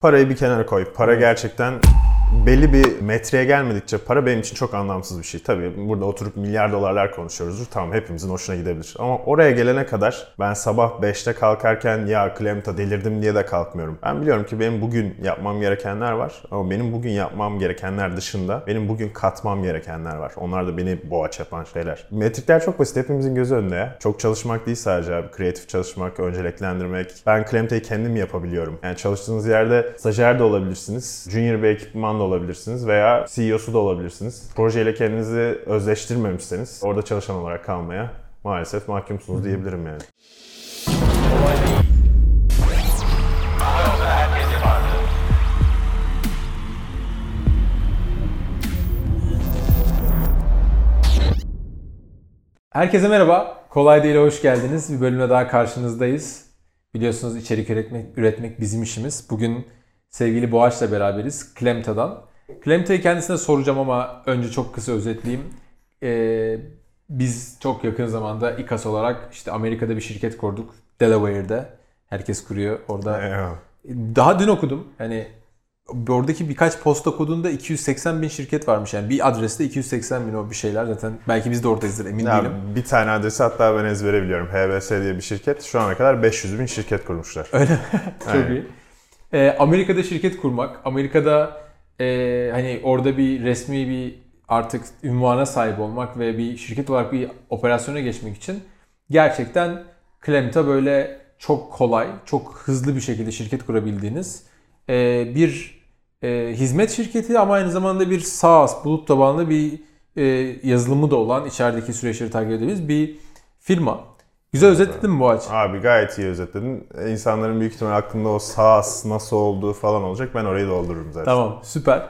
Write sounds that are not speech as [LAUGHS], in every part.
Parayı bir kenara koy. Para gerçekten belli bir metreye gelmedikçe para benim için çok anlamsız bir şey. Tabii burada oturup milyar dolarlar konuşuyoruzdur. Tamam hepimizin hoşuna gidebilir. Ama oraya gelene kadar ben sabah 5'te kalkarken ya Clemta delirdim diye de kalkmıyorum. Ben biliyorum ki benim bugün yapmam gerekenler var. Ama benim bugün yapmam gerekenler dışında benim bugün katmam gerekenler var. Onlar da beni boğaç yapan şeyler. Metrikler çok basit. Hepimizin gözü önünde. Çok çalışmak değil sadece abi. Kreatif çalışmak, önceliklendirmek. Ben Clemta'yı kendim yapabiliyorum. Yani çalıştığınız yerde stajyer de olabilirsiniz. Junior bir ekipman da olabilirsiniz veya CEO'su da olabilirsiniz. Projeyle kendinizi özleştirmemişseniz orada çalışan olarak kalmaya maalesef mahkumsunuz diyebilirim yani. Herkese merhaba. Kolay Değil'e hoş geldiniz. Bir bölümle daha karşınızdayız. Biliyorsunuz içerik üretmek, üretmek bizim işimiz. Bugün sevgili Boğaç'la beraberiz. Klemta'dan. Klemta'yı kendisine soracağım ama önce çok kısa özetleyeyim. Ee, biz çok yakın zamanda İKAS olarak işte Amerika'da bir şirket kurduk. Delaware'de. Herkes kuruyor orada. Eyvallah. Daha dün okudum. Hani oradaki birkaç posta kodunda 280 bin şirket varmış. Yani bir adreste 280 bin o bir şeyler. Zaten belki biz de oradayızdır emin Ya, değilim. bir tane adresi hatta ben ezbere biliyorum. HBS diye bir şirket. Şu ana kadar 500 bin şirket kurmuşlar. Öyle? [LAUGHS] Çok Aynen. iyi. Ee, Amerika'da şirket kurmak, Amerika'da e, hani orada bir resmi bir artık ünvana sahip olmak ve bir şirket olarak bir operasyona geçmek için gerçekten Klemta böyle çok kolay, çok hızlı bir şekilde şirket kurabildiğiniz e, bir e, hizmet şirketi ama aynı zamanda bir SaaS, bulut tabanlı bir e, yazılımı da olan içerideki süreçleri takip edebiliriz bir firma. Güzel özetledin mi bu aç? Abi gayet iyi özetledin. İnsanların büyük ihtimal aklında o SaaS nasıl olduğu falan olacak. Ben orayı doldururum zaten. Tamam süper.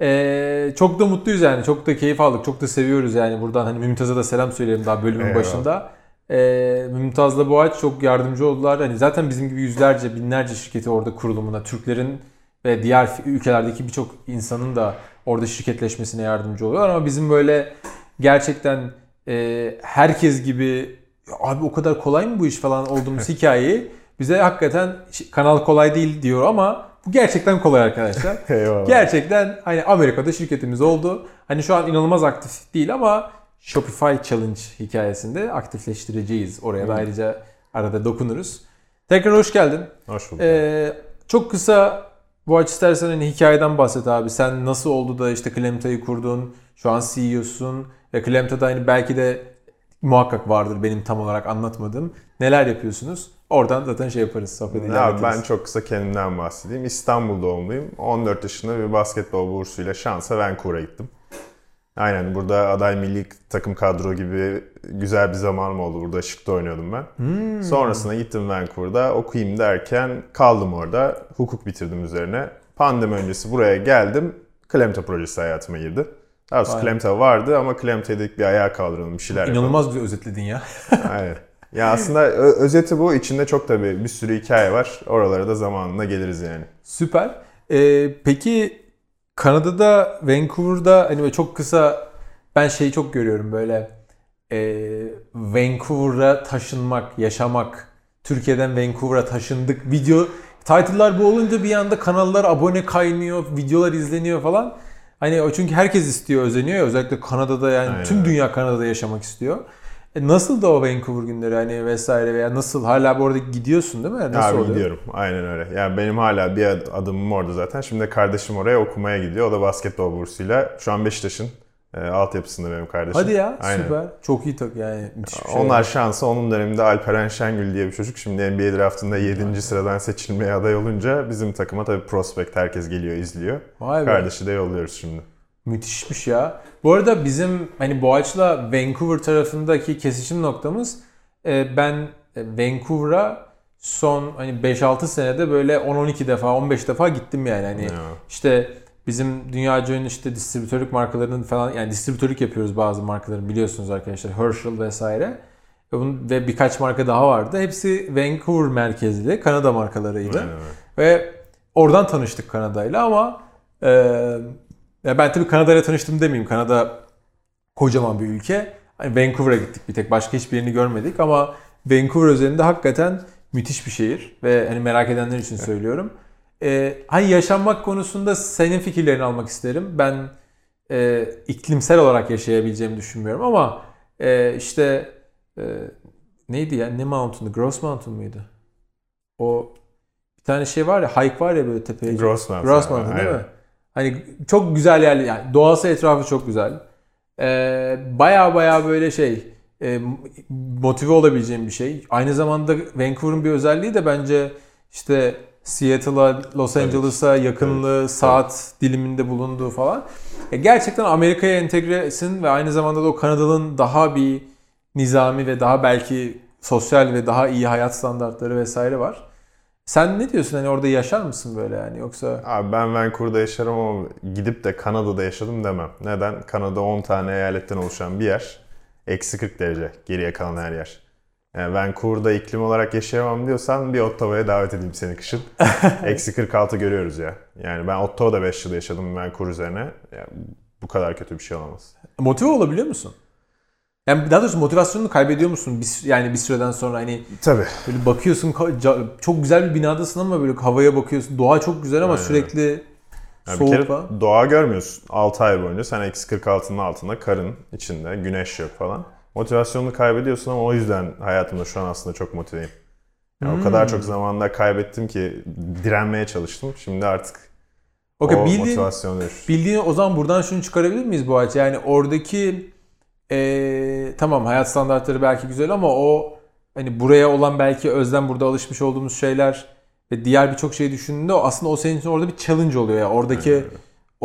Ee, çok da mutluyuz yani. Çok da keyif aldık. Çok da seviyoruz yani. Buradan hani Mümtaz'a da selam söyleyelim daha bölümün Eyvallah. başında. Ee, Mümtaz'la Boğaç çok yardımcı oldular. Hani zaten bizim gibi yüzlerce, binlerce şirketi orada kurulumuna, Türklerin ve diğer ülkelerdeki birçok insanın da orada şirketleşmesine yardımcı oluyorlar. Ama bizim böyle gerçekten e, herkes gibi abi o kadar kolay mı bu iş falan olduğumuz hikayeyi bize hakikaten kanal kolay değil diyor ama bu gerçekten kolay arkadaşlar. [LAUGHS] Eyvallah. Gerçekten hani Amerika'da şirketimiz oldu. Hani şu an inanılmaz aktif değil ama Shopify Challenge hikayesinde aktifleştireceğiz. Oraya da ayrıca arada dokunuruz. Tekrar hoş geldin. Hoş bulduk. Ee, çok kısa bu aç istersen hani hikayeden bahset abi. Sen nasıl oldu da işte Klemta'yı kurdun? Şu an CEO'sun. Ve Klemta'da hani belki de muhakkak vardır benim tam olarak anlatmadığım. Neler yapıyorsunuz? Oradan zaten şey yaparız. Sohbet ilerletiriz. ben çok kısa kendimden bahsedeyim. İstanbul doğumluyum. 14 yaşında bir basketbol bursuyla şansa Vancouver'a gittim. Aynen burada aday milli takım kadro gibi güzel bir zamanım oldu. Burada ışıkta oynuyordum ben. Hmm. Sonrasında gittim Vancouver'da okuyayım derken kaldım orada. Hukuk bitirdim üzerine. Pandemi öncesi buraya geldim. Klemta projesi hayatıma girdi. Vay. Klemta vardı ama Klemta'yı dedik bir ayağa kaldıralım bir şeyler yapalım. İnanılmaz güzel özetledin ya. [LAUGHS] Aynen. Ya aslında özeti bu. İçinde çok tabii bir sürü hikaye var. Oralara da zamanında geliriz yani. Süper. Ee, peki Kanada'da, Vancouver'da hani böyle çok kısa ben şeyi çok görüyorum böyle e, Vancouver'a taşınmak, yaşamak. Türkiye'den Vancouver'a taşındık. Video title'lar bu olunca bir anda kanallar abone kaynıyor, videolar izleniyor falan. Hani o çünkü herkes istiyor, özeniyor ya özellikle Kanada'da yani Aynen tüm dünya Kanada'da yaşamak istiyor. E nasıl da o Vancouver günleri hani vesaire veya nasıl hala bu arada gidiyorsun değil mi? Nasıl Abi oluyor? gidiyorum. Aynen öyle. Yani benim hala bir ad- adımım orada zaten. Şimdi de kardeşim oraya okumaya gidiyor. O da basketbol bursuyla. Şu an Beşiktaş'ın e, altyapısında benim kardeşim. Hadi ya Aynen. süper. Çok iyi tak yani müthiş bir şey. Onlar şansı onun döneminde Alperen Şengül diye bir çocuk. Şimdi NBA draftında 7. sıradan seçilmeye aday olunca bizim takıma tabii prospect herkes geliyor izliyor. Vay be. Kardeşi de yolluyoruz şimdi. Müthişmiş ya. Bu arada bizim hani Boğaç'la Vancouver tarafındaki kesişim noktamız e, ben e, Vancouver'a son hani 5-6 senede böyle 10-12 defa 15 defa gittim yani. Hani Ya. işte bizim dünyaca ünlü işte distribütörlük markalarının falan yani distribütörlük yapıyoruz bazı markaların biliyorsunuz arkadaşlar Herschel vesaire. Ve, bunun, ve birkaç marka daha vardı. Hepsi Vancouver merkezli Kanada markalarıydı. Aynen öyle. Ve oradan tanıştık Kanada'yla ama e, ya ben tabii Kanada'yla tanıştım demeyeyim. Kanada kocaman bir ülke. Hani Vancouver'a gittik bir tek. Başka hiçbir yerini görmedik ama Vancouver özelinde hakikaten müthiş bir şehir. Ve hani merak edenler için söylüyorum. Ee, hani yaşanmak konusunda senin fikirlerini almak isterim. Ben e, iklimsel olarak yaşayabileceğimi düşünmüyorum ama e, işte e, neydi ya? Ne mountain'dı? Gross Mountain mıydı? O bir tane şey var ya, hike var ya böyle tepeye. Gross Mountain. Gross Mountain değil Aynen. mi? Hani çok güzel yerler yani doğası etrafı çok güzel. Ee, baya baya böyle şey e, motive olabileceğim bir şey. Aynı zamanda Vancouver'ın bir özelliği de bence işte Seattle'a, Los. Angeles'a yakınlığı, saat diliminde bulunduğu falan. E, gerçekten Amerika'ya entegresin ve aynı zamanda da o Kanada'nın daha bir nizami ve daha belki sosyal ve daha iyi hayat standartları vesaire var. Sen ne diyorsun hani orada yaşar mısın böyle yani yoksa Abi ben Vancouver'da yaşarım ama gidip de Kanada'da yaşadım demem. Neden? Kanada 10 tane eyaletten oluşan bir yer. Eksi 40 derece geriye kalan her yer. Yani Vancouver'da iklim olarak yaşayamam diyorsan bir Ottawa'ya davet edeyim seni kışın. [LAUGHS] Eksi 46 görüyoruz ya. Yani ben Ottawa'da 5 yıl yaşadım Vancouver üzerine. Yani bu kadar kötü bir şey olamaz. motive olabiliyor musun? Yani daha doğrusu motivasyonunu kaybediyor musun? Bir, yani bir süreden sonra hani Tabii. böyle bakıyorsun çok güzel bir binadasın ama böyle havaya bakıyorsun. Doğa çok güzel ama Aynen. sürekli Yani bir soğuk kere falan. doğa görmüyorsun 6 ay boyunca. Sen eksi 46'nın altında karın içinde güneş yok falan. Motivasyonunu kaybediyorsun ama o yüzden hayatımda şu an aslında çok motiveyim. Yani O kadar Hmm. çok zamanda kaybettim ki direnmeye çalıştım. Şimdi artık Okey, o bildiğin, motivasyon düştü. bildiğin o zaman buradan şunu çıkarabilir miyiz bu açı? Yani oradaki eee, tamam hayat standartları belki güzel ama o hani buraya olan belki özlem burada alışmış olduğumuz şeyler ve diğer birçok şeyi düşündüğünde aslında o senin için orada bir challenge oluyor ya. Oradaki öyle.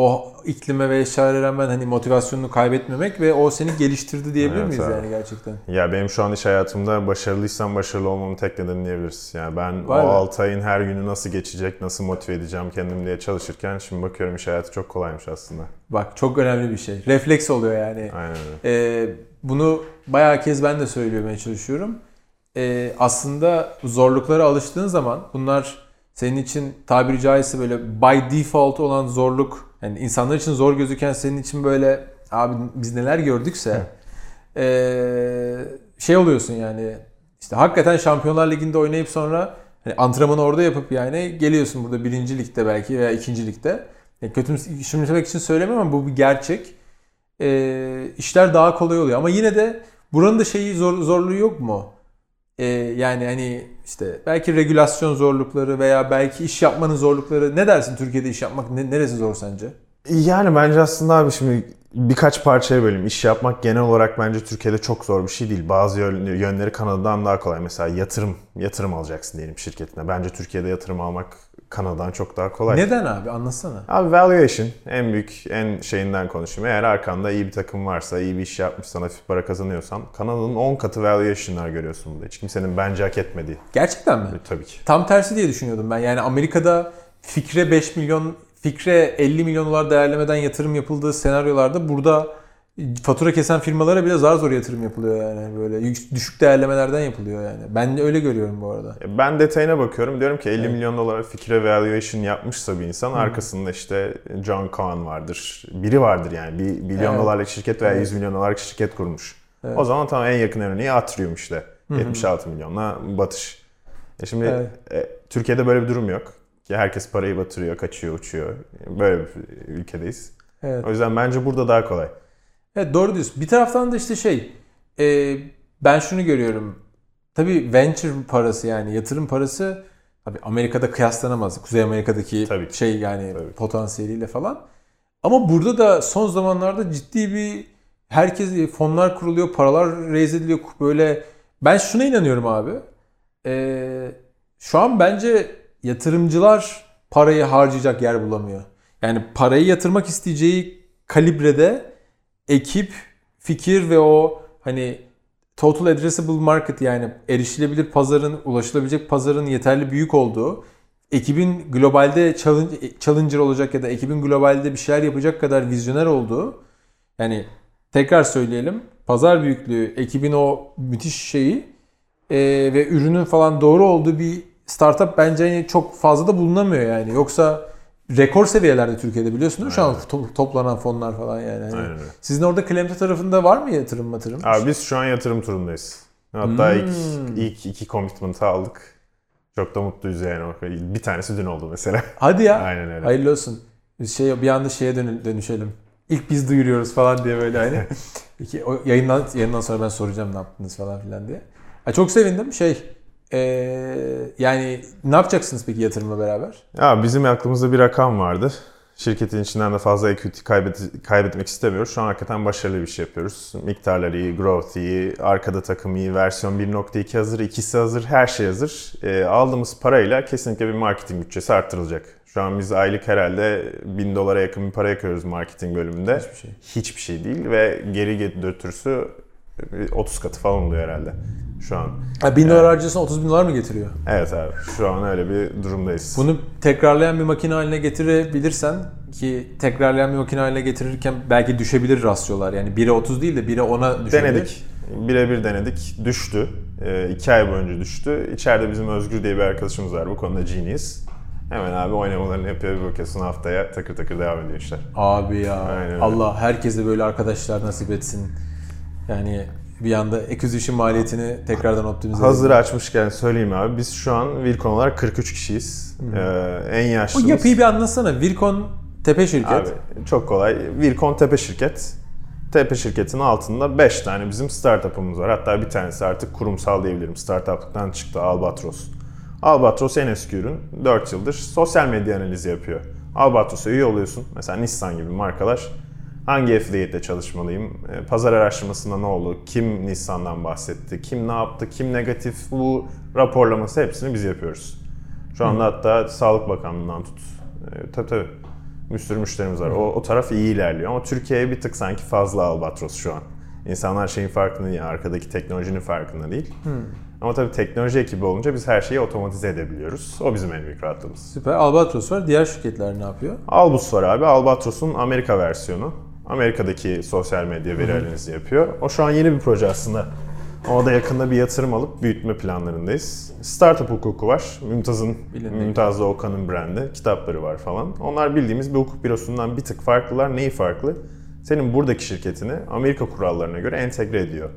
O iklime ve eşyalara rağmen hani motivasyonunu kaybetmemek ve o seni geliştirdi diyebilir Evet miyiz abi. yani gerçekten? Ya benim şu an iş hayatımda başarılıysam başarılı olmamın tek nedeni diyebiliriz. Yani ben Vay o be. 6 ayın her günü nasıl geçecek, nasıl motive edeceğim kendimi diye çalışırken şimdi bakıyorum iş hayatı çok kolaymış aslında. Bak çok önemli bir şey. Refleks oluyor yani. Aynen öyle. Ee, bunu bayağı kez ben de söylemeye çalışıyorum. Ee, aslında zorluklara alıştığın zaman bunlar senin için tabiri caizse böyle by default olan zorluk yani insanlar için zor gözüken senin için böyle abi biz neler gördükse ee, şey oluyorsun yani işte hakikaten Şampiyonlar Ligi'nde oynayıp sonra hani antrenmanı orada yapıp yani geliyorsun burada birinci ligde belki veya ikinci ligde. Yani kötü düşünmek için söylemiyorum ama bu bir gerçek e, işler daha kolay oluyor. Ama yine de buranın da şeyi zor, zorluğu yok mu? E, yani hani işte belki regülasyon zorlukları veya belki iş yapmanın zorlukları. Ne dersin Türkiye'de iş yapmak ne- neresi zor sence? Yani bence aslında abi şimdi birkaç parçaya böleyim. İş yapmak genel olarak bence Türkiye'de çok zor bir şey değil. Bazı yön- yönleri Kanada'dan daha kolay. Mesela yatırım yatırım alacaksın diyelim şirketine. Bence Türkiye'de yatırım almak Kanada'dan çok daha kolay. Neden abi anlatsana. Abi valuation en büyük en şeyinden konuşayım. Eğer arkanda iyi bir takım varsa, iyi bir iş yapmışsan, hafif para kazanıyorsan Kanada'nın 10 katı valuation'lar görüyorsun burada. Hiç kimsenin bence hak etmediği. Gerçekten mi? E, Tabii ki. Tam tersi diye düşünüyordum ben. Yani Amerika'da fikre 5 milyon, fikre 50 milyon dolar değerlemeden yatırım yapıldığı senaryolarda burada fatura kesen firmalara bile zar zor yatırım yapılıyor yani böyle düşük değerlemelerden yapılıyor yani. Ben de öyle görüyorum bu arada. E, Ben detayına bakıyorum. Diyorum ki 50 Evet. milyon dolar fikre valuation yapmışsa bir insan arkasında işte John Cohen vardır. Biri vardır yani. Bir milyon Evet. dolarlık şirket veya Evet. 100 milyon dolarlık şirket kurmuş. Evet. O zaman tamam en yakın örneği Atrium işte. Hı hı. 76 milyonla batış. E şimdi Evet. e, Türkiye'de böyle bir durum yok. Ki herkes parayı batırıyor, kaçıyor, uçuyor. Böyle bir ülkedeyiz. Evet. O yüzden bence burada daha kolay. Evet doğru diyorsun. Bir taraftan da işte şey e, ben şunu görüyorum. Tabii venture parası yani yatırım parası tabii Amerika'da kıyaslanamaz. Kuzey Amerika'daki Tabii şey yani Tabii. potansiyeliyle falan. Ama burada da son zamanlarda ciddi bir herkes fonlar kuruluyor, paralar raise ediliyor böyle. Ben şuna inanıyorum abi. E, şu an bence yatırımcılar parayı harcayacak yer bulamıyor. Yani parayı yatırmak isteyeceği kalibrede ekip, fikir ve o hani total addressable market yani erişilebilir pazarın, ulaşılabilecek pazarın yeterli büyük olduğu, ekibin globalde challenge, challenger olacak ya da ekibin globalde bir şeyler yapacak kadar vizyoner olduğu yani tekrar söyleyelim pazar büyüklüğü, ekibin o müthiş şeyi e, ve ürünün falan doğru olduğu bir startup bence çok fazla da bulunamıyor yani. Yoksa rekor seviyelerde Türkiye'de biliyorsun değil mi şu an to- toplanan fonlar falan yani. Hani Aynen sizin orada Klemte tarafında var mı yatırım matırım? Abi biz şu an yatırım turundayız. Hatta Hmm. ilk, ilk iki commitment'ı aldık. Çok da mutluyuz yani. Bir tanesi dün oldu mesela. Hadi ya. [LAUGHS] Aynen öyle. Hayırlı olsun. Biz şey bir anda şeye dön- dönüşelim. İlk biz duyuruyoruz falan diye böyle hani. [LAUGHS] İki, o yayından, yayından sonra ben soracağım ne yaptınız falan filan diye. Ha, çok sevindim. Şey ee, yani ne yapacaksınız peki yatırımla beraber? Ya bizim aklımızda bir rakam vardı. Şirketin içinden de fazla equity kaybet, kaybetmek istemiyoruz. Şu an hakikaten başarılı bir şey yapıyoruz. Miktarları iyi, growth iyi, arkada takım iyi, versiyon 1.2 hazır, ikisi hazır, her şey hazır. E, aldığımız parayla kesinlikle bir marketing bütçesi arttırılacak. Şu an biz aylık herhalde 1000 dolara yakın bir para yakıyoruz marketing bölümünde. Hiçbir şey. Hiçbir şey değil ve geri götürüsü 30 katı falan oluyor herhalde şu an. Ha, bin dolar harcıyorsan 30 bin dolar mı getiriyor? Evet abi şu an öyle bir durumdayız. Bunu tekrarlayan bir makine haline getirebilirsen ki tekrarlayan bir makine haline getirirken belki düşebilir rasyolar. Yani 1'e 30 değil de 1'e 10'a düşebilir. Denedik. Birebir denedik. Düştü. 2 ay boyunca düştü. İçeride bizim Özgür diye bir arkadaşımız var. Bu konuda genius. Hemen abi oynamalarını yapıyor bir bakıyorsun haftaya takır takır devam ediyor işler. Abi ya Aynen öyle. Allah herkese böyle arkadaşlar nasip etsin. Yani bir anda acquisition maliyetini tekrardan optimize Hazır edelim. açmışken söyleyeyim abi. Biz şu an Wilcon olarak 43 kişiyiz. Ee, en O yaşlımız. yapıyı bir anlatsana. Virkon tepe şirket. Abi çok kolay. Wilcon tepe şirket. Tepe şirketinin altında 5 tane bizim startup'ımız var. Hatta bir tanesi artık kurumsal diyebilirim. Startup'lıktan çıktı Albatros. Albatros en eski ürün. 4 yıldır sosyal medya analizi yapıyor. Albatros'a üye oluyorsun. Mesela Nissan gibi markalar. Hangi affiliate'de çalışmalıyım? E, Pazar araştırmasında ne oldu? Kim Nissan'dan bahsetti? Kim ne yaptı? Kim negatif? Bu raporlaması hepsini biz yapıyoruz. Şu anda hatta Sağlık Bakanlığı'ndan tut. E, tabii tabii. Bir sürü müşterimiz var. O, o taraf iyi ilerliyor ama Türkiye'ye bir tık sanki fazla Albatros şu an. İnsanlar şeyin farkında değil, arkadaki teknolojinin farkında değil. Ama tabii teknoloji ekibi olunca biz her şeyi otomatize edebiliyoruz. O bizim en büyük rahatlığımız. Süper. Albatros var. Diğer şirketler ne yapıyor? Albus var abi. Albatros'un Amerika versiyonu. Amerika'daki sosyal medya veri analizi yapıyor. O şu an yeni bir proje aslında. O da yakında bir yatırım alıp büyütme planlarındayız. Startup hukuku var. Mümtaz'ın. Mümtaz Okan'ın brandi. Kitapları var falan. Onlar bildiğimiz bir hukuk bürosundan bir tık farklılar. Neyi farklı? Senin buradaki şirketini Amerika kurallarına göre entegre ediyor.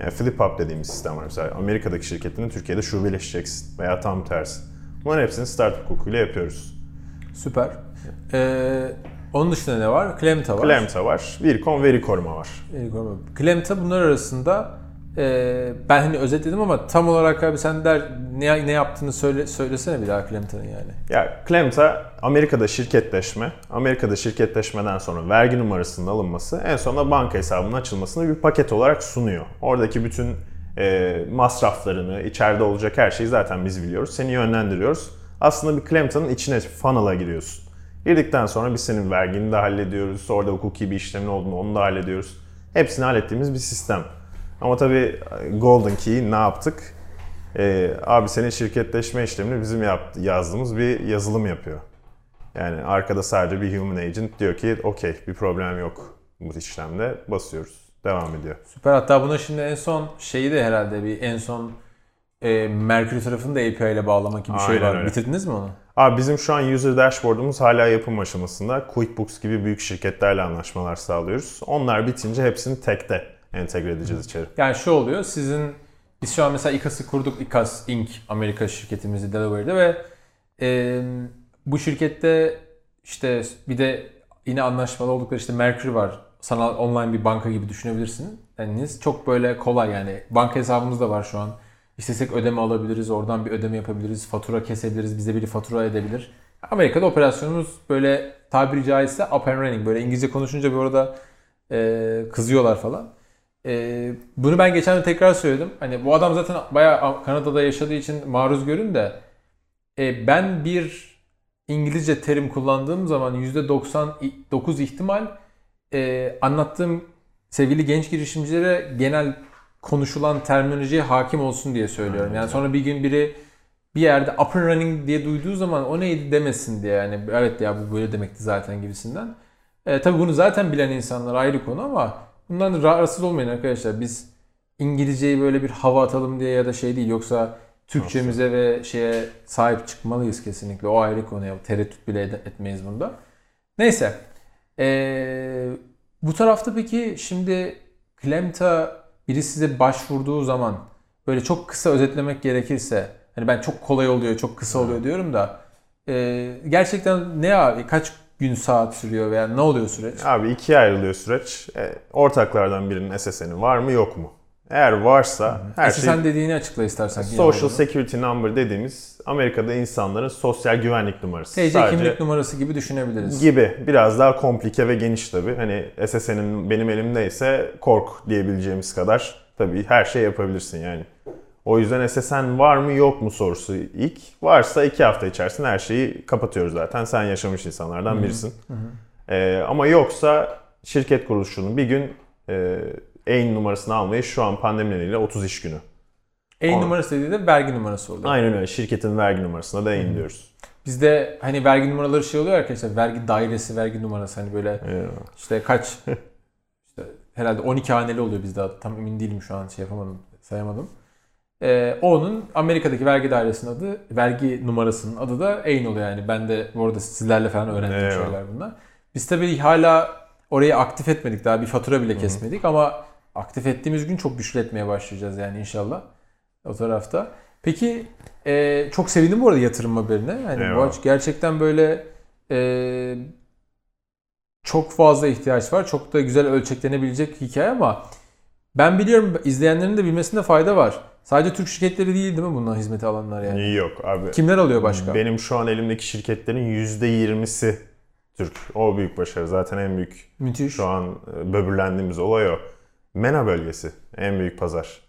Yani flip up dediğimiz sistem var. Mesela Amerika'daki şirketini Türkiye'de şubeleşeceksin veya tam tersi. Bunların hepsini startup hukukuyla yapıyoruz. Süper. Ee, onun dışında ne var? Klemta var. Klemta var. Vircon veri koruma var. Klemta bunlar arasında e, ben hani özetledim ama tam olarak abi sen der ne, ne yaptığını söyle, söylesene bir daha Klemta'nın yani. Ya Klemta Amerika'da şirketleşme, Amerika'da şirketleşmeden sonra vergi numarasının alınması, en sonunda banka hesabının açılmasını bir paket olarak sunuyor. Oradaki bütün e, masraflarını, içeride olacak her şeyi zaten biz biliyoruz. Seni yönlendiriyoruz. Aslında bir Klemta'nın içine, funnel'a giriyorsun. Girdikten sonra biz senin vergini de hallediyoruz. Orada hukuki bir işlemin olduğunu onu da hallediyoruz. Hepsini hallettiğimiz bir sistem. Ama tabii Golden Key ne yaptık? Ee, abi senin şirketleşme işlemini bizim yaptı, yazdığımız bir yazılım yapıyor. Yani arkada sadece bir human agent diyor ki okey bir problem yok bu işlemde basıyoruz. Devam ediyor. Süper. Hatta buna şimdi en son şeyi de herhalde bir en son e, Mercury tarafını da API ile bağlamak gibi bir şey Aynen var. öyle. Bitirdiniz mi onu? Abi bizim şu an user dashboard'umuz hala yapım aşamasında. QuickBooks gibi büyük şirketlerle anlaşmalar sağlıyoruz. Onlar bitince hepsini tekte entegre edeceğiz içeri. Yani şu oluyor. Sizin biz şu an mesela İKAS'ı kurduk. İKAS Inc. Amerika şirketimizi Delaware'de ve e, bu şirkette işte bir de yine anlaşmalı oldukları işte Mercury var. Sanal online bir banka gibi düşünebilirsin. Yani çok böyle kolay yani. Banka hesabımız da var şu an. İstesek ödeme alabiliriz, oradan bir ödeme yapabiliriz, fatura kesebiliriz, bize biri fatura edebilir. Amerika'da operasyonumuz böyle tabiri caizse up and running. Böyle İngilizce konuşunca bir orada e, kızıyorlar falan. E, bunu ben geçen de tekrar söyledim. Hani bu adam zaten bayağı Kanada'da yaşadığı için maruz görün de e, ben bir İngilizce terim kullandığım zaman %99 ihtimal e, anlattığım sevgili genç girişimcilere genel konuşulan terminolojiye hakim olsun diye söylüyorum. Yani sonra bir gün biri bir yerde up and running diye duyduğu zaman o neydi demesin diye yani evet ya bu böyle demekti zaten gibisinden. E, tabii bunu zaten bilen insanlar ayrı konu ama bundan rahatsız olmayın arkadaşlar. Biz İngilizceyi böyle bir hava atalım diye ya da şey değil yoksa Türkçemize ve şeye sahip çıkmalıyız kesinlikle. O ayrı konu ya. Tereddüt bile etmeyiz bunda. Neyse. Ee, bu tarafta peki şimdi Klemta biri size başvurduğu zaman böyle çok kısa özetlemek gerekirse Hani ben çok kolay oluyor, çok kısa oluyor diyorum da e, gerçekten ne abi kaç gün saat sürüyor veya ne oluyor süreç? Abi ikiye ayrılıyor süreç. E, ortaklardan birinin SSN'i var mı yok mu? Eğer varsa her şey SSN dediğini açıkla istersen. Social Security Number dediğimiz Amerika'da insanların sosyal güvenlik numarası. TC Sadece kimlik numarası gibi düşünebiliriz. gibi. Biraz daha komplike ve geniş tabii. Hani SSN'in benim elimdeyse kork diyebileceğimiz kadar tabii her şey yapabilirsin yani. O yüzden SSN var mı yok mu sorusu ilk. Varsa iki hafta içerisinde her şeyi kapatıyoruz zaten. Sen yaşamış insanlardan birisin. Ee, ama yoksa şirket kuruluşunun bir gün e, AIN numarasını almayı şu an pandemi nedeniyle 30 iş günü. Anladım. numarası dediği de vergi numarası oluyor. Aynen öyle. Şirketin vergi numarasına da AIN diyoruz. Bizde hani vergi numaraları şey oluyor arkadaşlar. Vergi dairesi, vergi numarası hani böyle Ee, işte kaç [LAUGHS] işte herhalde 12 haneli oluyor bizde. Tam emin değilim şu an şey yapamadım, sayamadım. Ee, onun Amerika'daki vergi dairesinin adı, vergi numarasının adı da AIN oluyor yani. Ben de bu arada sizlerle falan öğrendiğim Eyvallah. şeyler bunlar. Biz tabii hala orayı aktif etmedik. Daha bir fatura bile kesmedik ama aktif ettiğimiz gün çok güçlü etmeye başlayacağız yani inşallah o tarafta. Peki e, çok sevindim bu arada yatırım haberine. Yani bu Eyvallah. aç gerçekten böyle e, çok fazla ihtiyaç var. Çok da güzel ölçeklenebilecek hikaye ama ben biliyorum izleyenlerin de bilmesinde fayda var. Sadece Türk şirketleri değil değil mi bundan hizmeti alanlar yani? Yok abi. Kimler alıyor başka? Benim şu an elimdeki şirketlerin %20'si Türk. O büyük başarı. Zaten en büyük Müthiş. şu an e, böbürlendiğimiz olay o. MENA bölgesi en büyük pazar.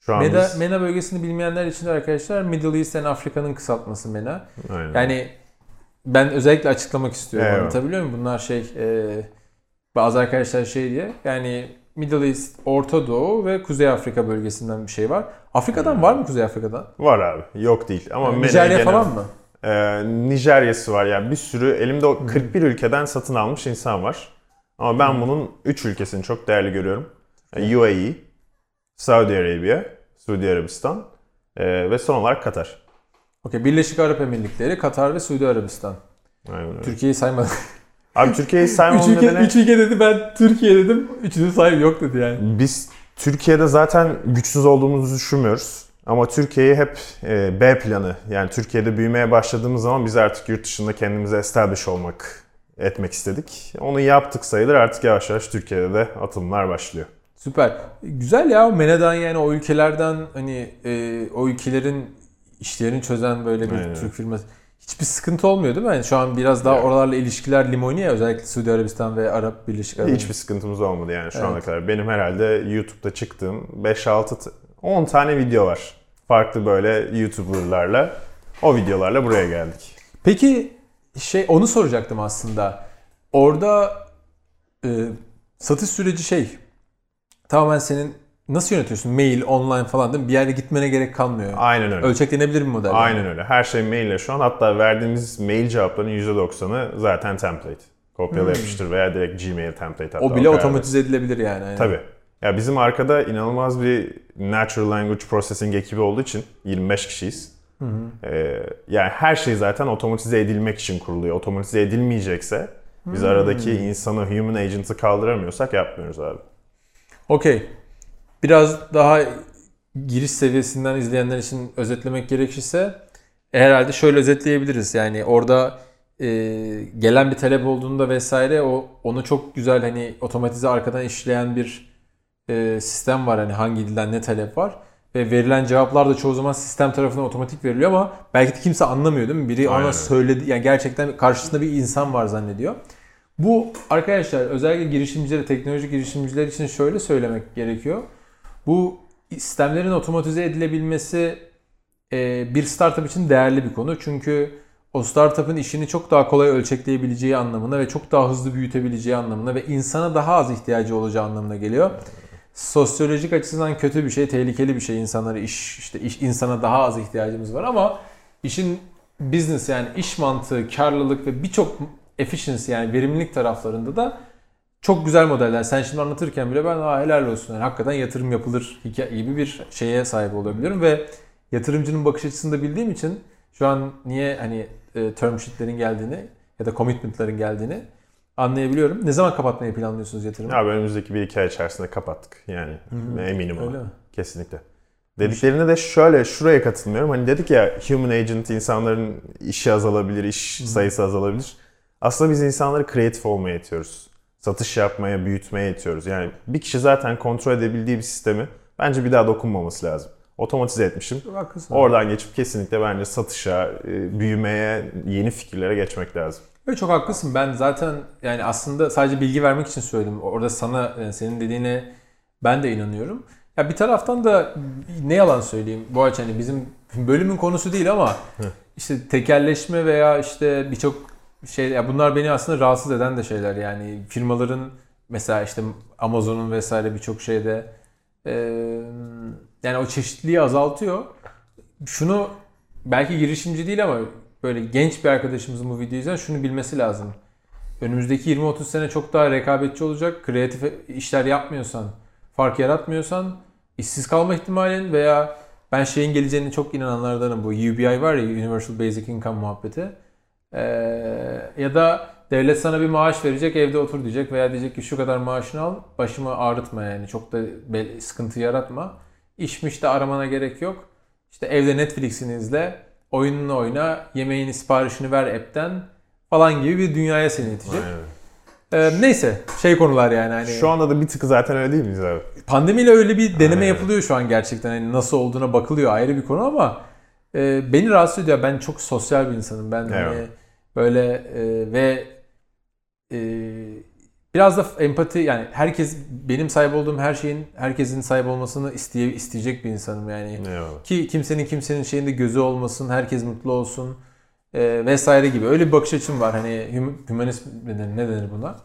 Şu an MENA, biz... MENA bölgesini bilmeyenler için de arkadaşlar Middle East and Afrika'nın kısaltması MENA. Aynen. Yani ben özellikle açıklamak istiyorum. Evet. Anlatabiliyor muyum? Bunlar şey e, bazı arkadaşlar şey diye yani Middle East, Orta Doğu ve Kuzey Afrika bölgesinden bir şey var. Afrika'dan var mı Kuzey Afrika'dan? Var abi. Yok değil. Ama MENA Nijerya genel- falan mı? Ee, Nijerya'sı var yani bir sürü elimde o 41 ülkeden satın almış insan var. Ama ben bunun 3 ülkesini çok değerli görüyorum. UAE, Saudi Arabia, Suudi Arabistan ee, ve son olarak Katar. Okey. Birleşik Arap Emirlikleri, Katar ve Suudi Arabistan. Aynen öyle. Türkiye'yi saymadım. Abi Türkiye'yi [LAUGHS] üç, saymamın ülke, nedeni üç ülke dedi ben Türkiye dedim. Üçünün sahibi yok dedi yani. biz Türkiye'de zaten güçsüz olduğumuzu düşünmüyoruz. Ama Türkiye'yi hep e, B planı yani Türkiye'de büyümeye başladığımız zaman biz artık yurt dışında kendimize establish olmak etmek istedik. Onu yaptık sayılır artık yavaş yavaş Türkiye'de de atılımlar başlıyor. Süper. Güzel ya MENA'dan yani o ülkelerden hani e, o ülkelerin işlerini çözen böyle bir Aynen. Türk firması. Hiçbir sıkıntı olmuyor değil mi? Yani şu an biraz daha oralarla ilişkiler limoni ya özellikle Suudi Arabistan ve Arap Birleşik Arap Hiçbir sıkıntımız olmadı yani şu ana Evet. kadar. Benim herhalde YouTube'da çıktığım 5-6 t- 10 tane video var. Farklı böyle YouTuber'larla. O videolarla buraya geldik. Peki şey onu soracaktım aslında. Orada e, satış süreci şey tamamen senin nasıl yönetiyorsun? Mail, online falan değil mi? Bir yere gitmene gerek kalmıyor. Aynen öyle. Ölçeklenebilir bir model. yani. Aynen öyle. Her şey maille şu an. Hatta verdiğimiz mail cevaplarının %90'ı zaten template. Kopyala yapıştır veya direkt Gmail template hatta. Hmm. O bile kadar. otomatize edilebilir yani. aynen. Tabii. Ya bizim arkada inanılmaz bir natural language processing ekibi olduğu için 25 kişiyiz. Ee, yani her şey zaten otomatize edilmek için kuruluyor. Otomatize edilmeyecekse biz aradaki insanı, human agent'ı kaldıramıyorsak yapmıyoruz abi. Okey. Biraz daha giriş seviyesinden izleyenler için özetlemek gerekirse herhalde şöyle özetleyebiliriz. Yani orada e, gelen bir talep olduğunda vesaire o onu çok güzel hani otomatize arkadan işleyen bir e, sistem var. Hani hangi dilden ne talep var. Ve verilen cevaplar da çoğu zaman sistem tarafından otomatik veriliyor ama belki de kimse anlamıyor değil mi? Biri Aynen ona öyle. söyledi. Yani gerçekten karşısında bir insan var zannediyor. Bu arkadaşlar özellikle girişimciler, teknoloji girişimciler için şöyle söylemek gerekiyor. Bu sistemlerin otomatize edilebilmesi e, bir startup için değerli bir konu. Çünkü o startup'ın işini çok daha kolay ölçekleyebileceği anlamına ve çok daha hızlı büyütebileceği anlamına ve insana daha az ihtiyacı olacağı anlamına geliyor. Sosyolojik açıdan kötü bir şey, tehlikeli bir şey. İnsanlara iş, işte iş, insana daha az ihtiyacımız var ama işin business yani iş mantığı, karlılık ve birçok efficiency yani verimlilik taraflarında da çok güzel modeller. Sen şimdi anlatırken bile ben Aa, helal olsun. Yani hakikaten yatırım yapılır hikaye gibi bir şeye sahip olabiliyorum ve yatırımcının bakış açısını da bildiğim için şu an niye hani e, term sheet'lerin geldiğini ya da commitment'ların geldiğini anlayabiliyorum. Ne zaman kapatmayı planlıyorsunuz yatırımı? Abi önümüzdeki bir iki ay içerisinde kapattık yani eminim Öyle ona. mi? Kesinlikle. Dediklerine de şöyle şuraya katılmıyorum. Hani dedik ya human agent insanların işi azalabilir, iş sayısı azalabilir. Aslında biz insanları kreatif olmaya itiyoruz. Satış yapmaya, büyütmeye itiyoruz. Yani bir kişi zaten kontrol edebildiği bir sistemi bence bir daha dokunmaması lazım. Otomatize etmişim. Haklısın. Oradan geçip kesinlikle bence satışa, e, büyümeye, yeni fikirlere geçmek lazım. Evet çok haklısın. Ben zaten yani aslında sadece bilgi vermek için söyledim. Orada sana yani senin dediğine ben de inanıyorum. Ya bir taraftan da ne yalan söyleyeyim. Bu aç hani bizim bölümün konusu değil ama işte tekelleşme veya işte birçok şey ya bunlar beni aslında rahatsız eden de şeyler yani firmaların mesela işte Amazon'un vesaire birçok şeyde e, yani o çeşitliliği azaltıyor. Şunu belki girişimci değil ama böyle genç bir arkadaşımızın bu videoyu izleyen şunu bilmesi lazım. Önümüzdeki 20-30 sene çok daha rekabetçi olacak. Kreatif işler yapmıyorsan, fark yaratmıyorsan işsiz kalma ihtimalin veya ben şeyin geleceğine çok inananlardanım. Bu UBI var ya Universal Basic Income muhabbeti. Ee, ya da devlet sana bir maaş verecek evde otur diyecek veya diyecek ki şu kadar maaşını al başımı ağrıtma yani çok da sıkıntı yaratma. İşmiş de aramana gerek yok. İşte evde Netflix'ini izle, oyununu oyna, yemeğini siparişini ver app'ten falan gibi bir dünyaya seni itecek. Ee, neyse şey konular yani hani. Şu anda da bir tıkı zaten öyle değil miyiz abi? Pandemiyle öyle bir deneme Aynen. yapılıyor şu an gerçekten. Hani nasıl olduğuna bakılıyor ayrı bir konu ama e, beni rahatsız ediyor. Ben çok sosyal bir insanım. Ben evet. hani böyle e, ve e, biraz da empati yani herkes benim sahip olduğum her şeyin herkesin sahip olmasını isteye, isteyecek bir insanım yani. Eyvallah. Ki kimsenin kimsenin şeyinde gözü olmasın, herkes mutlu olsun e, vesaire gibi. Öyle bir bakış açım var. Hani hümanist ne denir, ne denir buna?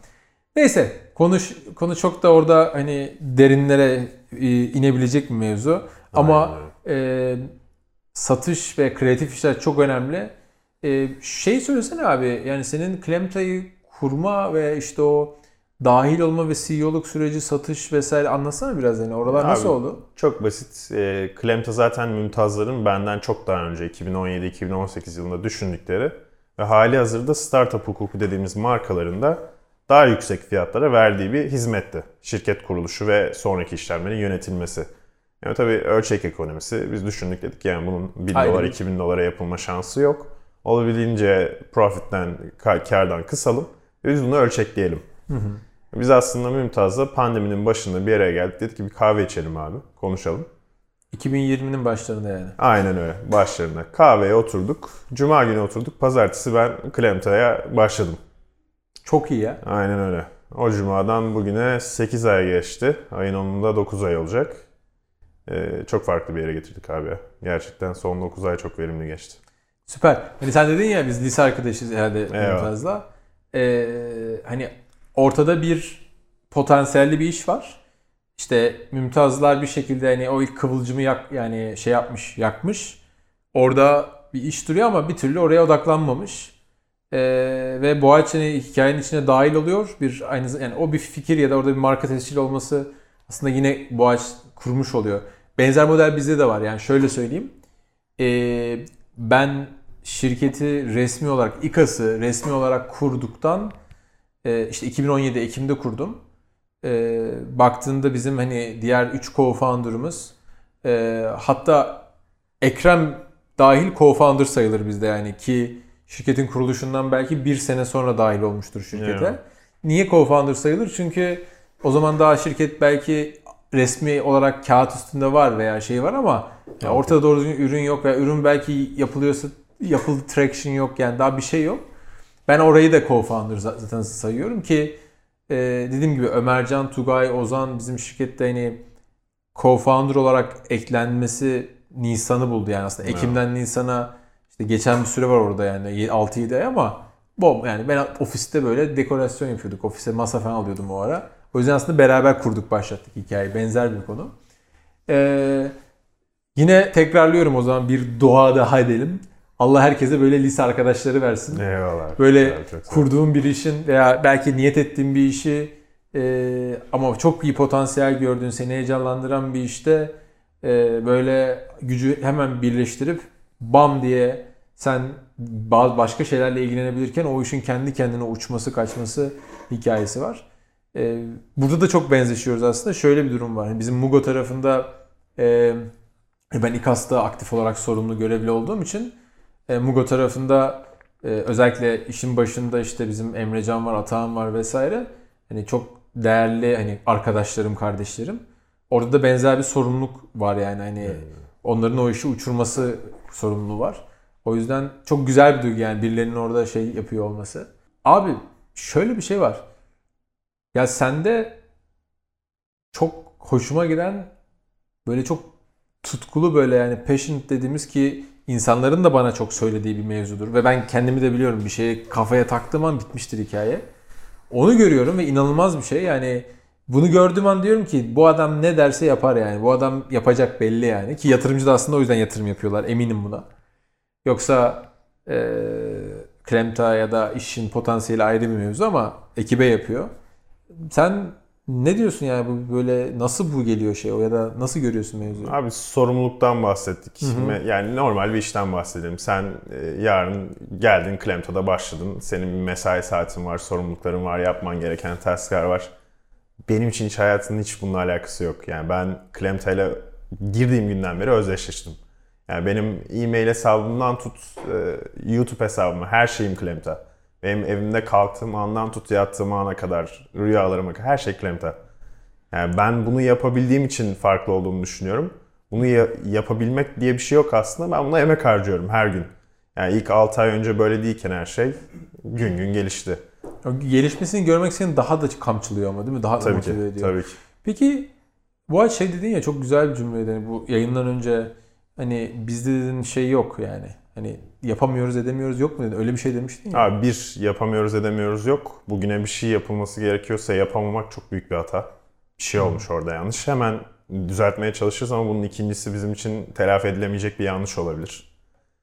Neyse konuş konu çok da orada hani derinlere e, inebilecek bir mevzu. Ama e, satış ve kreatif işler çok önemli. E, şey söylesene abi yani senin Klemta'yı kurma ve işte o dahil olma ve CEO'luk süreci, satış vesaire anlatsana biraz yani. Oralar Abi, nasıl oldu? Çok basit. E, Klemta zaten Mümtazların benden çok daha önce 2017-2018 yılında düşündükleri ve hali hazırda startup hukuku dediğimiz markalarında daha yüksek fiyatlara verdiği bir hizmetti. Şirket kuruluşu ve sonraki işlemlerin yönetilmesi. Yani tabii ölçek ekonomisi. Biz düşündük dedik yani bunun 1000 Aynen. dolar, 2000 dolara yapılma şansı yok. Olabildiğince profitten, kardan kısalım ve biz bunu ölçekleyelim. Hı hı. Biz aslında Mümtaz'la pandeminin başında bir yere geldik. Dedik ki bir kahve içelim abi. Konuşalım. 2020'nin başlarında yani. Aynen öyle. Başlarında. Kahveye oturduk. Cuma günü oturduk. Pazartesi ben Klemta'ya başladım. Çok iyi ya. Aynen öyle. O cumadan bugüne 8 ay geçti. Ayın 10'unda 9 ay olacak. Ee, çok farklı bir yere getirdik abi. Gerçekten son 9 ay çok verimli geçti. Süper. Hani sen dedin ya biz lise arkadaşız herhalde Mümtaz'la. Ee, hani ortada bir potansiyelli bir iş var. İşte Mümtazlar bir şekilde hani o ilk kıvılcımı yak yani şey yapmış, yakmış. Orada bir iş duruyor ama bir türlü oraya odaklanmamış. Ee, ve Boğaziçi'nin hikayenin içine dahil oluyor. Bir aynı yani o bir fikir ya da orada bir marka tescil olması aslında yine Boğaziçi kurmuş oluyor. Benzer model bizde de var. Yani şöyle söyleyeyim. Ee, ben şirketi resmi olarak İKAS'ı resmi olarak kurduktan e, işte 2017 Ekim'de kurdum. E, baktığında bizim hani diğer 3 co-founder'ımız e, hatta Ekrem dahil co-founder sayılır bizde yani ki şirketin kuruluşundan belki bir sene sonra dahil olmuştur şirkete. Yeah. Niye co-founder sayılır? Çünkü o zaman daha şirket belki resmi olarak kağıt üstünde var veya şey var ama yani ortada doğru düzgün ürün yok veya ürün belki yapılıyorsa yapıldı traction yok yani daha bir şey yok. Ben orayı da co-founder zaten sayıyorum ki e, dediğim gibi Ömercan, Tugay, Ozan bizim şirkette hani co-founder olarak eklenmesi Nisan'ı buldu yani aslında. Ekim'den. Nisan'a işte geçen bir süre var orada yani 6-7 ay ama bom yani ben ofiste böyle dekorasyon yapıyorduk. Ofise masa falan alıyordum o ara. O yüzden aslında beraber kurduk başlattık hikayeyi. Benzer bir konu. Ee, yine tekrarlıyorum o zaman bir dua daha edelim. Allah herkese böyle lise arkadaşları versin. Eyvallah. Böyle evet, kurduğun bir işin veya belki niyet ettiğin bir işi e, ama çok iyi potansiyel gördüğün, seni heyecanlandıran bir işte e, böyle gücü hemen birleştirip bam diye sen bazı başka şeylerle ilgilenebilirken o işin kendi kendine uçması, kaçması hikayesi var. E, burada da çok benzeşiyoruz aslında. Şöyle bir durum var. Bizim Mugo tarafında e, ben İKAS'ta aktif olarak sorumlu görevli olduğum için e, Mugo tarafında e, özellikle işin başında işte bizim Emrecan var, Atahan var vesaire. Hani çok değerli hani arkadaşlarım, kardeşlerim. Orada da benzer bir sorumluluk var yani hani onların o işi uçurması sorumluluğu var. O yüzden çok güzel bir duygu yani birilerinin orada şey yapıyor olması. Abi şöyle bir şey var. Ya sende çok hoşuma giden böyle çok tutkulu böyle yani passionate dediğimiz ki insanların da bana çok söylediği bir mevzudur. Ve ben kendimi de biliyorum bir şeye kafaya taktığım an bitmiştir hikaye. Onu görüyorum ve inanılmaz bir şey yani bunu gördüğüm an diyorum ki bu adam ne derse yapar yani. Bu adam yapacak belli yani. Ki yatırımcı da aslında o yüzden yatırım yapıyorlar eminim buna. Yoksa e, Klemta ya da işin potansiyeli ayrı bir mevzu ama ekibe yapıyor. Sen ne diyorsun yani bu böyle nasıl bu geliyor şey o ya da nasıl görüyorsun mevzuyu? Abi sorumluluktan bahsettik. Yani normal bir işten bahsedelim. Sen e, yarın geldin Klemto'da başladın. Senin bir mesai saatin var, sorumlulukların var, yapman gereken tasklar var. Benim için hiç hayatının hiç bununla alakası yok. Yani ben Klemta ile girdiğim günden beri özdeşleştim. Yani benim e-mail hesabımdan tut e, YouTube hesabıma her şeyim Klemta. Benim evimde kalktığım andan tut yattığım ana kadar rüyalarıma her şey. Yani ben bunu yapabildiğim için farklı olduğumu düşünüyorum. Bunu ya- yapabilmek diye bir şey yok aslında. Ben buna emek harcıyorum her gün. Yani ilk 6 ay önce böyle değilken her şey gün gün gelişti. Gelişmesini görmek seni daha da kamçılıyor ama değil mi? Daha da Tabii ki. motive ediyor. Tabii ki. Peki bu ay şey dedin ya çok güzel bir cümleydi. Hani bu yayından önce hani bizde dedin şey yok yani. Hani yapamıyoruz edemiyoruz yok mu dedin? Öyle bir şey demiştin ya. Abi bir yapamıyoruz edemiyoruz yok. Bugüne bir şey yapılması gerekiyorsa yapamamak çok büyük bir hata. Bir şey olmuş orada yanlış. Hemen düzeltmeye çalışırız ama bunun ikincisi bizim için telafi edilemeyecek bir yanlış olabilir.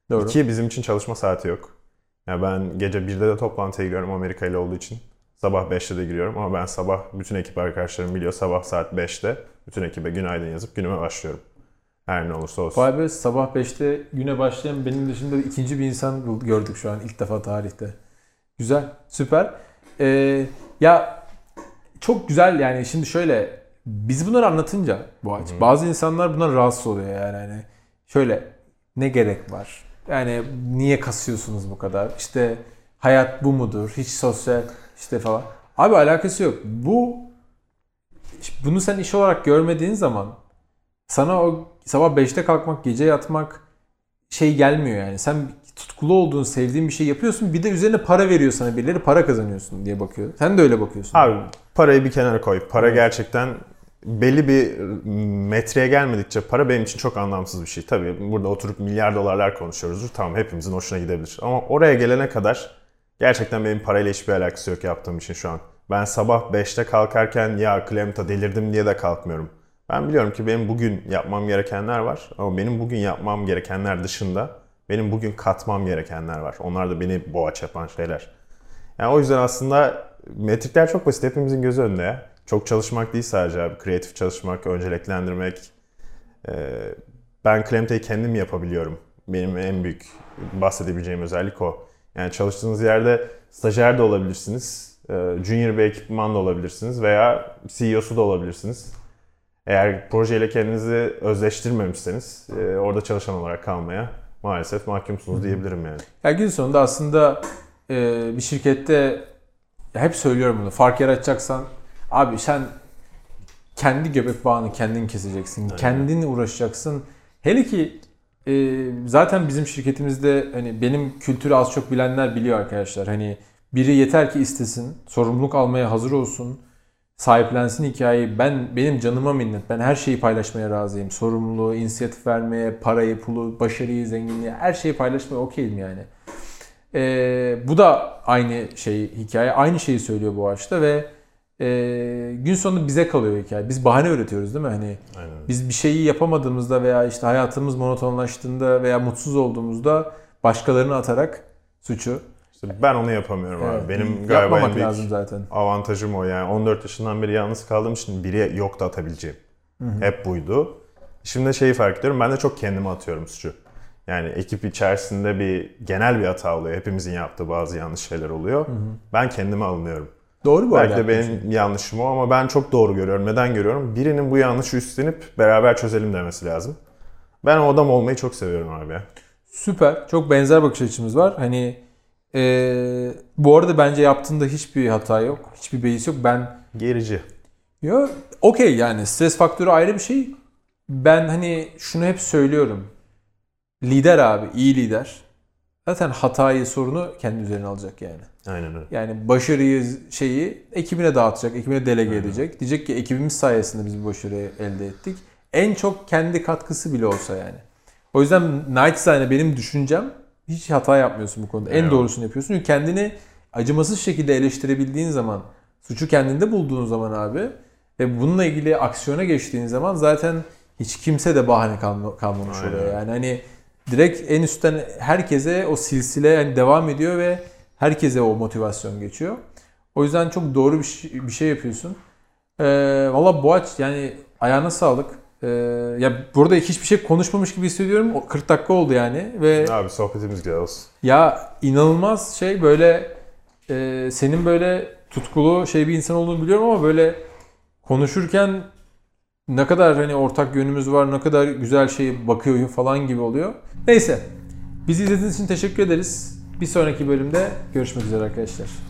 Doğru. İki bizim için çalışma saati yok. Yani ben gece 1'de de toplantıya giriyorum Amerika ile olduğu için. Sabah 5'te de giriyorum ama ben sabah bütün ekip arkadaşlarım biliyor sabah saat 5'te bütün ekibe günaydın yazıp günüme başlıyorum. Her ne olursa olsun. Vay be sabah 5'te güne başlayan benim dışında ikinci bir insan gördük şu an ilk defa tarihte. Güzel, süper. Ee, ya çok güzel yani şimdi şöyle biz bunları anlatınca bu aç. Bazı insanlar bundan rahatsız oluyor yani hani şöyle ne gerek var? Yani niye kasıyorsunuz bu kadar? İşte hayat bu mudur? Hiç sosyal işte falan. Abi alakası yok. Bu bunu sen iş olarak görmediğin zaman sana o sabah 5'te kalkmak, gece yatmak şey gelmiyor yani. Sen tutkulu olduğun, sevdiğin bir şey yapıyorsun. Bir de üzerine para veriyor sana birileri. Para kazanıyorsun diye bakıyor. Sen de öyle bakıyorsun. Abi parayı bir kenara koy. Para gerçekten belli bir metreye gelmedikçe para benim için çok anlamsız bir şey. Tabii burada oturup milyar dolarlar konuşuyoruzdur. Tamam hepimizin hoşuna gidebilir. Ama oraya gelene kadar gerçekten benim parayla hiçbir alakası yok yaptığım için şu an. Ben sabah 5'te kalkarken ya Klemta delirdim diye de kalkmıyorum. Ben biliyorum ki benim bugün yapmam gerekenler var. Ama benim bugün yapmam gerekenler dışında benim bugün katmam gerekenler var. Onlar da beni boğaç yapan şeyler. Yani o yüzden aslında metrikler çok basit. Hepimizin gözü önünde. Çok çalışmak değil sadece. Kreatif çalışmak, önceliklendirmek. Ee, ben Klemte'yi kendim yapabiliyorum. Benim en büyük bahsedebileceğim özellik o. Yani çalıştığınız yerde stajyer de olabilirsiniz. e, Junior bir ekipman da olabilirsiniz veya CEO'su da olabilirsiniz. Eğer projeyle kendinizi özleştirmemişseniz e, orada çalışan olarak kalmaya maalesef mahkumsunuz diyebilirim yani. Ya gün sonunda aslında e, bir şirkette hep söylüyorum bunu. Fark yaratacaksan abi sen kendi göbek bağını kendin keseceksin. Kendin uğraşacaksın. Hele ki e, zaten bizim şirketimizde hani benim kültürü az çok bilenler biliyor arkadaşlar. Hani biri yeter ki istesin, sorumluluk almaya hazır olsun, sahiplensin hikayeyi. Ben benim canıma minnet. Ben her şeyi paylaşmaya razıyım. Sorumluluğu, inisiyatif vermeye, parayı, pulu, başarıyı, zenginliği her şeyi paylaşmaya okeyim yani. Ee, bu da aynı şey hikaye. Aynı şeyi söylüyor bu ağaçta ve e, gün sonunda bize kalıyor hikaye. Biz bahane üretiyoruz değil mi? Hani Aynen. biz bir şeyi yapamadığımızda veya işte hayatımız monotonlaştığında veya mutsuz olduğumuzda başkalarını atarak suçu İşte ben onu yapamıyorum Evet, abi. Benim galiba en büyük lazım zaten. avantajım o yani. 14 yaşından beri yalnız kaldığım için biri yok da atabileceğim. Hep buydu. Şimdi şeyi fark ediyorum. Ben de çok kendime atıyorum suçu. Yani ekip içerisinde bir genel bir hata oluyor. Hepimizin yaptığı bazı yanlış şeyler oluyor. Ben kendime alınıyorum. Doğru bu Belki de benim yanlışım o ama ben çok doğru görüyorum. Neden görüyorum? Birinin bu yanlışı üstlenip beraber çözelim demesi lazım. Ben o adam olmayı çok seviyorum abi. Süper. Çok benzer bakış açımız var. Hani eee, bu arada bence yaptığında hiçbir hata yok. Hiçbir beis yok. Ben Gerici. Yo, okey yani stres faktörü ayrı bir şey. Ben hani şunu hep söylüyorum. Lider abi, iyi lider. Zaten hatayı, sorunu kendi üzerine alacak yani. Aynen öyle. Yani başarıyı, şeyi ekibine dağıtacak, ekibine delege Aynen. edecek. Diyecek ki ekibimiz sayesinde biz bu başarıyı elde ettik. En çok kendi katkısı bile olsa yani. O yüzden naçizane benim düşüncem hiç hata yapmıyorsun bu konuda. En Eyvallah. doğrusunu yapıyorsun. Çünkü kendini acımasız şekilde eleştirebildiğin zaman, suçu kendinde bulduğun zaman abi ve bununla ilgili aksiyona geçtiğin zaman zaten hiç kimse de bahane kalma, kalmamış Aynen. oluyor. Yani hani direkt en üstten herkese o silsile yani devam ediyor ve herkese o motivasyon geçiyor. O yüzden çok doğru bir şey, bir şey yapıyorsun. Ee, Valla Boğaç yani ayağına sağlık. Ee, ya burada hiçbir şey konuşmamış gibi hissediyorum. O 40 dakika oldu yani ve Abi sohbetimiz güzel olsun. ya inanılmaz şey böyle e, senin böyle tutkulu şey bir insan olduğunu biliyorum ama böyle konuşurken ne kadar hani ortak yönümüz var, ne kadar güzel şey bakıyor falan gibi oluyor. Neyse. Bizi izlediğiniz için teşekkür ederiz. Bir sonraki bölümde görüşmek üzere arkadaşlar.